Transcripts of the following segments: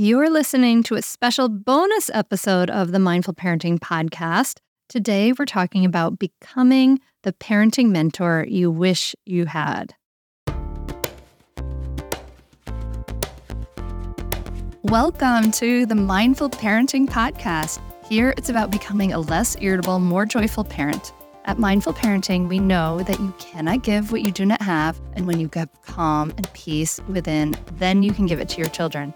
You're listening to a special bonus episode of the Mindful Parenting Podcast. Today, we're talking about becoming the parenting mentor you wish you had. Welcome to the Mindful Parenting Podcast. Here, it's about becoming a less irritable, more joyful parent. At Mindful Parenting, we know that you cannot give what you do not have, and when you get calm and peace within, then you can give it to your children.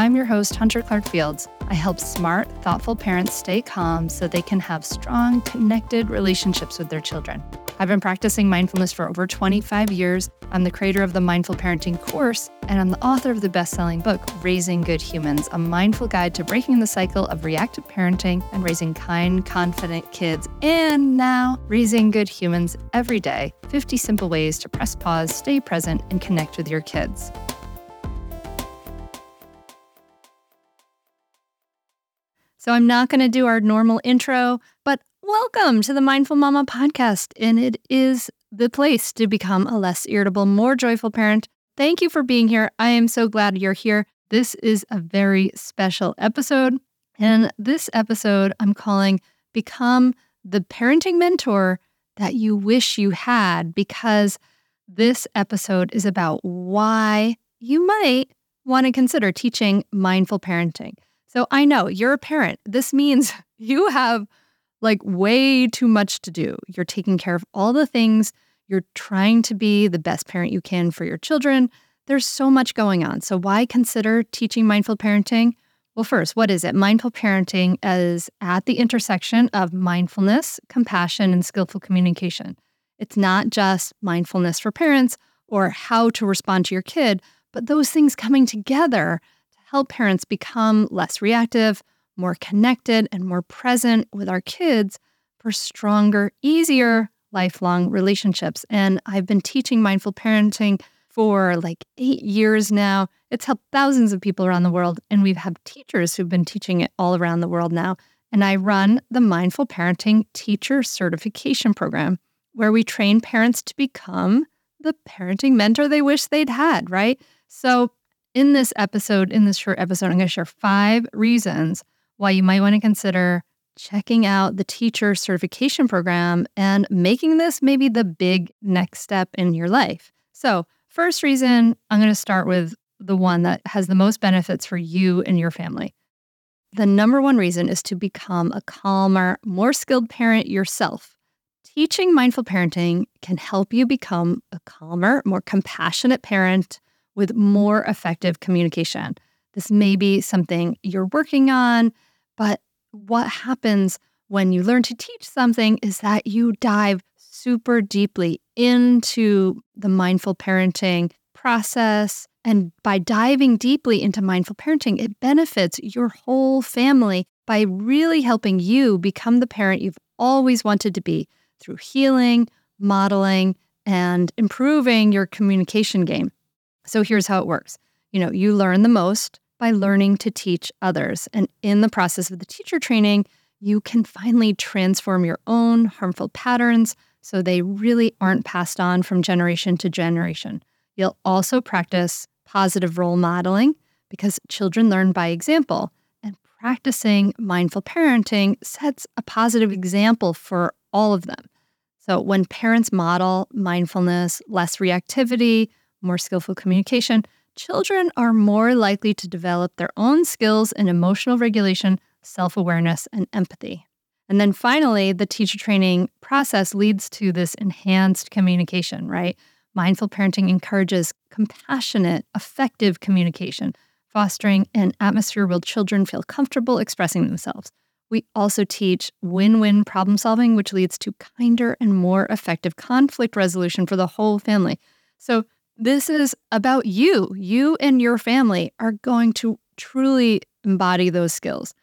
I'm your host, Hunter Clarke-Fields. I help smart, thoughtful parents stay calm so they can have strong, connected relationships with their children. I've been practicing mindfulness for over 25 years. I'm the creator of the Mindful Parenting course, and I'm the author of the best selling book, Raising Good Humans, a mindful guide to breaking the cycle of reactive parenting and raising kind, confident kids. And now, raising good humans every day 50 simple ways to press pause, stay present, and connect with your kids. So I'm not going to do our normal intro, but welcome to the Mindful Mama podcast. And it is the place to become a less irritable, more joyful parent. Thank you for being here. I am so glad you're here. This is a very special episode. And this episode I'm calling Become the Parenting Mentor That You Wish You Had, because this episode is about why you might want to consider teaching mindful parenting. So I know you're a parent. This means you have like way too much to do. You're taking care of all the things. You're trying to be the best parent you can for your children. There's so much going on. So why consider teaching mindful parenting? Well, first, what is it? Mindful parenting is at the intersection of mindfulness, compassion, and skillful communication. It's not just mindfulness for parents or how to respond to your kid, but those things coming together help parents become less reactive, more connected, and more present with our kids for stronger, easier lifelong relationships. And I've been teaching mindful parenting for like eight years now. It's helped thousands of people around the world, and we've had teachers who've been teaching it all around the world now. And I run the Mindful Parenting Teacher Certification Program, where we train parents to become the parenting mentor they wish they'd had, right? So in this episode, in this short episode, I'm going to share five reasons why you might want to consider checking out the teacher certification program and making this maybe the big next step in your life. So, first reason, I'm going to start with the one that has the most benefits for you and your family. The number one reason is to become a calmer, more skilled parent yourself. Teaching mindful parenting can help you become a calmer, more compassionate parent with more effective communication. This may be something you're working on, but what happens when you learn to teach something is that you dive super deeply into the mindful parenting process. And by diving deeply into mindful parenting, it benefits your whole family by really helping you become the parent you've always wanted to be through healing, modeling, and improving your communication game. So here's how it works you know, you learn the most by learning to teach others. And in the process of the teacher training, you can finally transform your own harmful patterns so they really aren't passed on from generation to generation. You'll also practice positive role modeling because children learn by example. And practicing mindful parenting sets a positive example for all of them. So when parents model mindfulness, less reactivity, more skillful communication, children are more likely to develop their own skills in emotional regulation, self awareness, and empathy. And then finally, the teacher training process leads to this enhanced communication, right? Mindful parenting encourages compassionate, effective communication, fostering an atmosphere where children feel comfortable expressing themselves. We also teach win win problem solving, which leads to kinder and more effective conflict resolution for the whole family. So, this is about you. You and your family are going to truly embody those skills.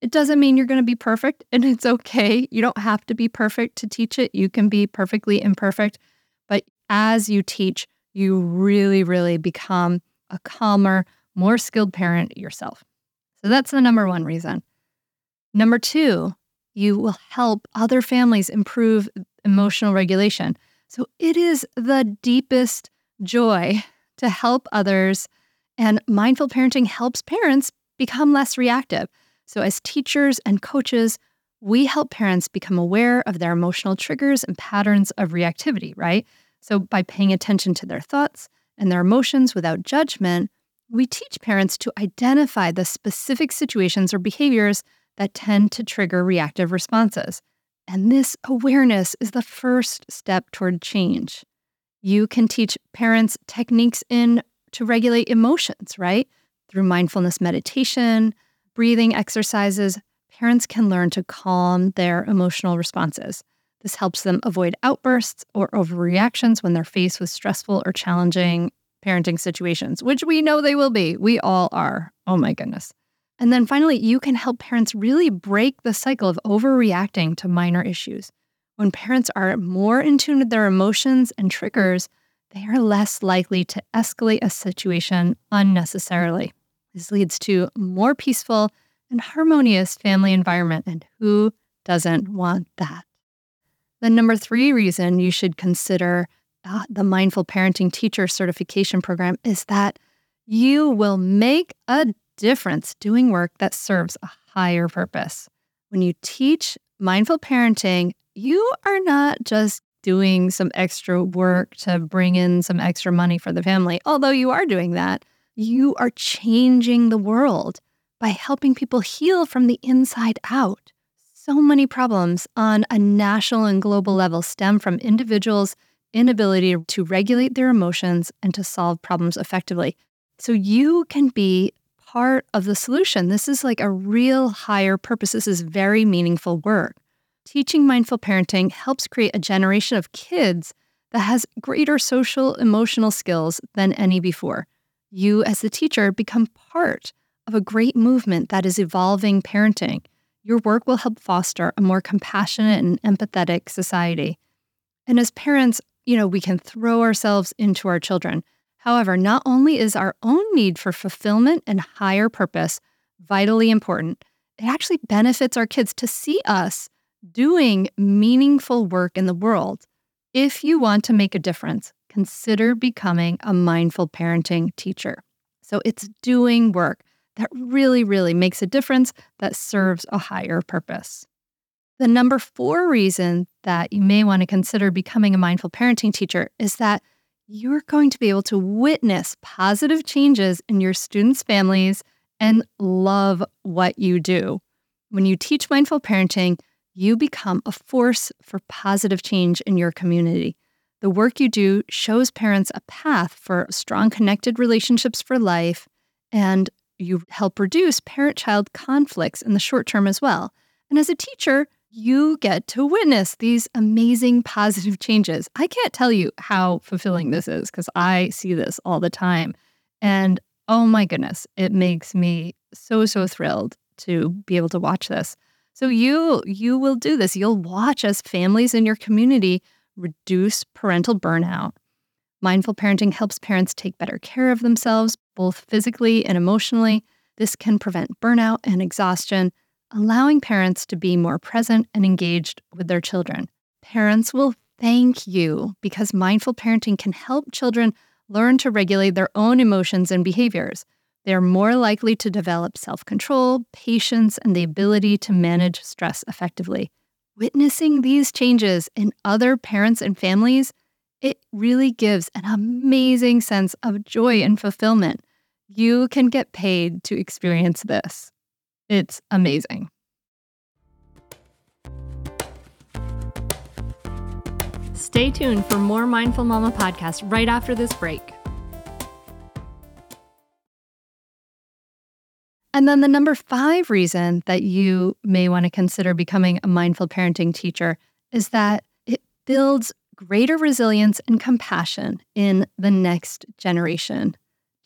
It doesn't mean you're going to be perfect, and it's okay. You don't have to be perfect to teach it. You can be perfectly imperfect. But as you teach, you really, really become a calmer, more skilled parent yourself. So that's the number one reason. Number two, you will help other families improve emotional regulation. So it is the deepest joy to help others. And mindful parenting helps parents become less reactive. So, as teachers and coaches, we help parents become aware of their emotional triggers and patterns of reactivity, right? So, by paying attention to their thoughts and their emotions without judgment, we teach parents to identify the specific situations or behaviors that tend to trigger reactive responses. And this awareness is the first step toward change. You can teach parents techniques in to regulate emotions, right? Through mindfulness meditation, breathing exercises, parents can learn to calm their emotional responses. This helps them avoid outbursts or overreactions when they're faced with stressful or challenging parenting situations, which we know they will be. We all are. Oh my goodness. And then finally, you can help parents really break the cycle of overreacting to minor issues. When parents are more in tune with their emotions and triggers, they are less likely to escalate a situation unnecessarily. This leads to more peaceful and harmonious family environment. And who doesn't want that? The number three reason you should consider uh, the Mindful Parenting Teacher Certification Program is that you will make a difference doing work that serves a higher purpose. When you teach mindful parenting, you are not just doing some extra work to bring in some extra money for the family, although you are doing that. You are changing the world by helping people heal from the inside out. So many problems on a national and global level stem from individuals' inability to regulate their emotions and to solve problems effectively. So you can be part of the solution. This is like a real higher purpose. This is very meaningful work. Teaching mindful parenting helps create a generation of kids that has greater social emotional skills than any before. You, as the teacher, become part of a great movement that is evolving parenting. Your work will help foster a more compassionate and empathetic society. And as parents, you know, we can throw ourselves into our children. However, not only is our own need for fulfillment and higher purpose vitally important, it actually benefits our kids to see us doing meaningful work in the world. If you want to make a difference, consider becoming a mindful parenting teacher. So it's doing work that really, really makes a difference that serves a higher purpose. The number four reason that you may want to consider becoming a mindful parenting teacher is that you're going to be able to witness positive changes in your students' families and love what you do. When you teach mindful parenting, you become a force for positive change in your community. The work you do shows parents a path for strong connected relationships for life and you help reduce parent child conflicts in the short term as well. And as a teacher, you get to witness these amazing positive changes. I can't tell you how fulfilling this is because I see this all the time. And oh my goodness, it makes me so, so thrilled to be able to watch this. So you you will do this. You'll watch as families in your community reduce parental burnout Mindful parenting helps parents take better care of themselves, both physically and emotionally. This can prevent burnout and exhaustion, allowing parents to be more present and engaged with their children. Parents will thank you because mindful parenting can help children learn to regulate their own emotions and behaviors. They're more likely to develop self control, patience, and the ability to manage stress effectively. Witnessing these changes in other parents and families it really gives an amazing sense of joy and fulfillment. You can get paid to experience this. It's amazing. Stay tuned for more Mindful Mama podcast right after this break. And then the number five reason that you may want to consider becoming a mindful parenting teacher is that it builds greater resilience and compassion in the next generation.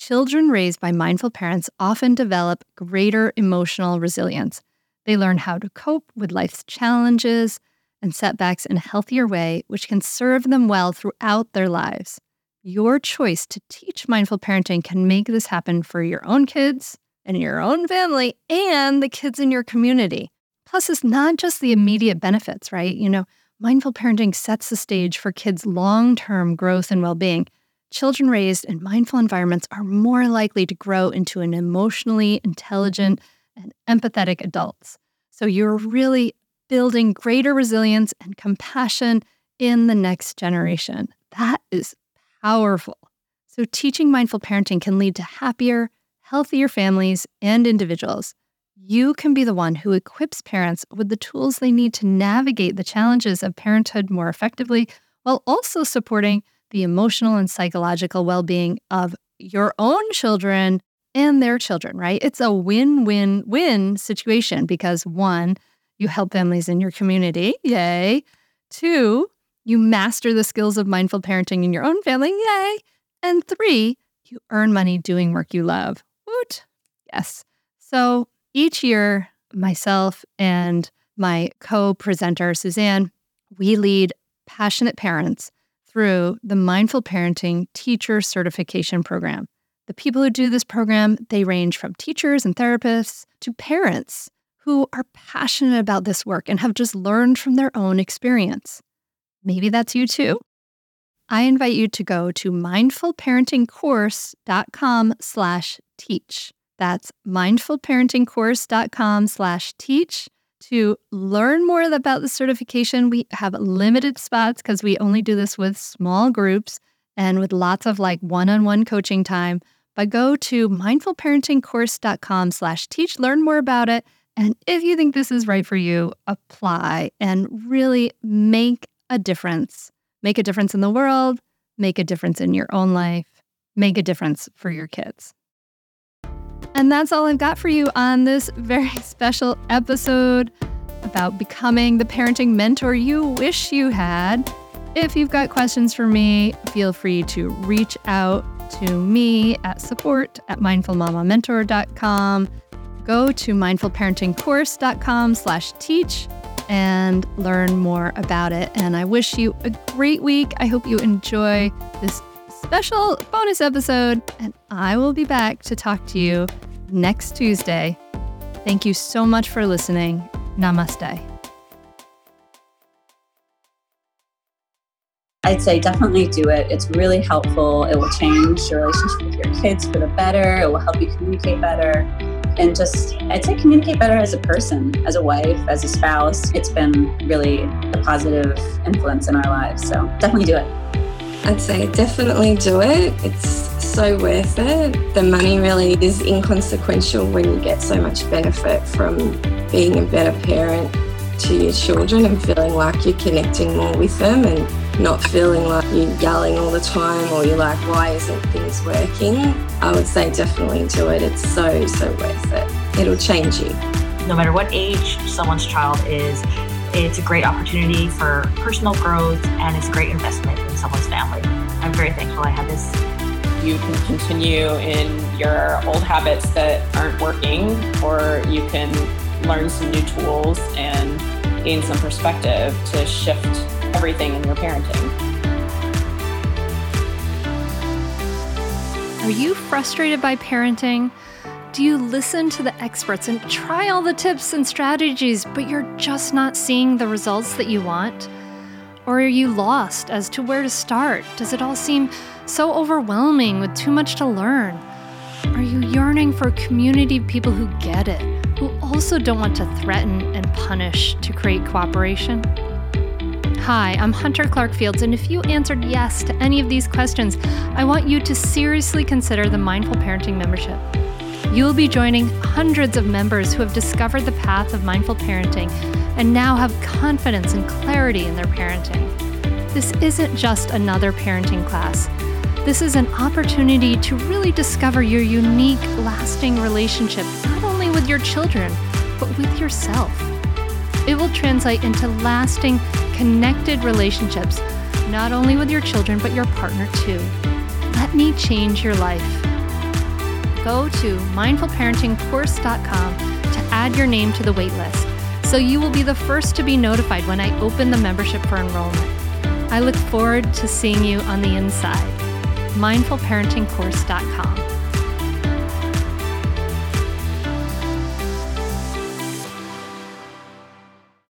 Children raised by mindful parents often develop greater emotional resilience. They learn how to cope with life's challenges and setbacks in a healthier way, which can serve them well throughout their lives. Your choice to teach mindful parenting can make this happen for your own kids and your own family and the kids in your community. Plus, it's not just the immediate benefits, right? You know, mindful parenting sets the stage for kids' long term growth and well being. Children raised in mindful environments are more likely to grow into an emotionally intelligent and empathetic adults. So you're really building greater resilience and compassion in the next generation. That is powerful. So, teaching mindful parenting can lead to happier, healthier families and individuals. You can be the one who equips parents with the tools they need to navigate the challenges of parenthood more effectively while also supporting the emotional and psychological well being of your own children and their children, right? It's a win win win situation because one, you help families in your community, yay. Two, you master the skills of mindful parenting in your own family, yay. And three, you earn money doing work you love. Woot. Yes. So each year, myself and my co presenter, Suzanne, we lead passionate parents through the Mindful Parenting Teacher Certification Program. The people who do this program, they range from teachers and therapists to parents who are passionate about this work and have just learned from their own experience. Maybe that's you too. I invite you to go to mindfulparentingcourse.com slash teach. That's mindfulparentingcourse.com slash teach to learn more about the certification. We have limited spots because we only do this with small groups and with lots of like one-on-one coaching time. But go to mindfulparentingcourse.com slash teach, learn more about it. And if you think this is right for you, apply and really make a difference. Make a difference in the world, make a difference in your own life, make a difference for your kids. And that's all I've got for you on this very special episode about becoming the parenting mentor you wish you had. If you've got questions for me, feel free to reach out to me at support at mindfulmamamentor.com. Go to mindfulparentingcourse.com slash teach and learn more about it. And I wish you a great week. I hope you enjoy this special bonus episode, and I will be back to talk to you next Tuesday. Thank you so much for listening. Namaste. I'd say definitely do it. It's really helpful. It will change your relationship with your kids for the better. It will help you communicate better and just I'd say communicate better as a person, as a wife, as a spouse. It's been really a positive influence in our lives. So definitely do it. I'd say definitely do it. It's so worth it. The money really is inconsequential when you get so much benefit from being a better parent to your children and feeling like you're connecting more with them and not feeling like you're yelling all the time or you're like, why isn't things working? I would say definitely do it. It's so, so worth it. It'll change you. No matter what age someone's child is, it's a great opportunity for personal growth and it's a great investment in someone's family. I'm very thankful I have this. You can continue in your old habits that aren't working, or you can learn some new tools and gain some perspective to shift everything in your parenting. Are you frustrated by parenting? Do you listen to the experts and try all the tips and strategies, but you're just not seeing the results that you want? Or are you lost as to where to start? Does it all seem so overwhelming with too much to learn? Are you yearning for a community of people who get it, who also don't want to threaten and punish to create cooperation? Hi, I'm Hunter Clarke-Fields, and if you answered yes to any of these questions, I want you to seriously consider the Mindful Parenting membership. You will be joining hundreds of members who have discovered the path of mindful parenting and now have confidence and clarity in their parenting. This isn't just another parenting class. This is an opportunity to really discover your unique, lasting relationship, not only with your children, but with yourself. It will translate into lasting, connected relationships, not only with your children, but your partner too. Let me change your life. Go to mindfulparentingcourse.com to add your name to the waitlist so you will be the first to be notified when I open the membership for enrollment. I look forward to seeing you on the inside. mindfulparentingcourse.com.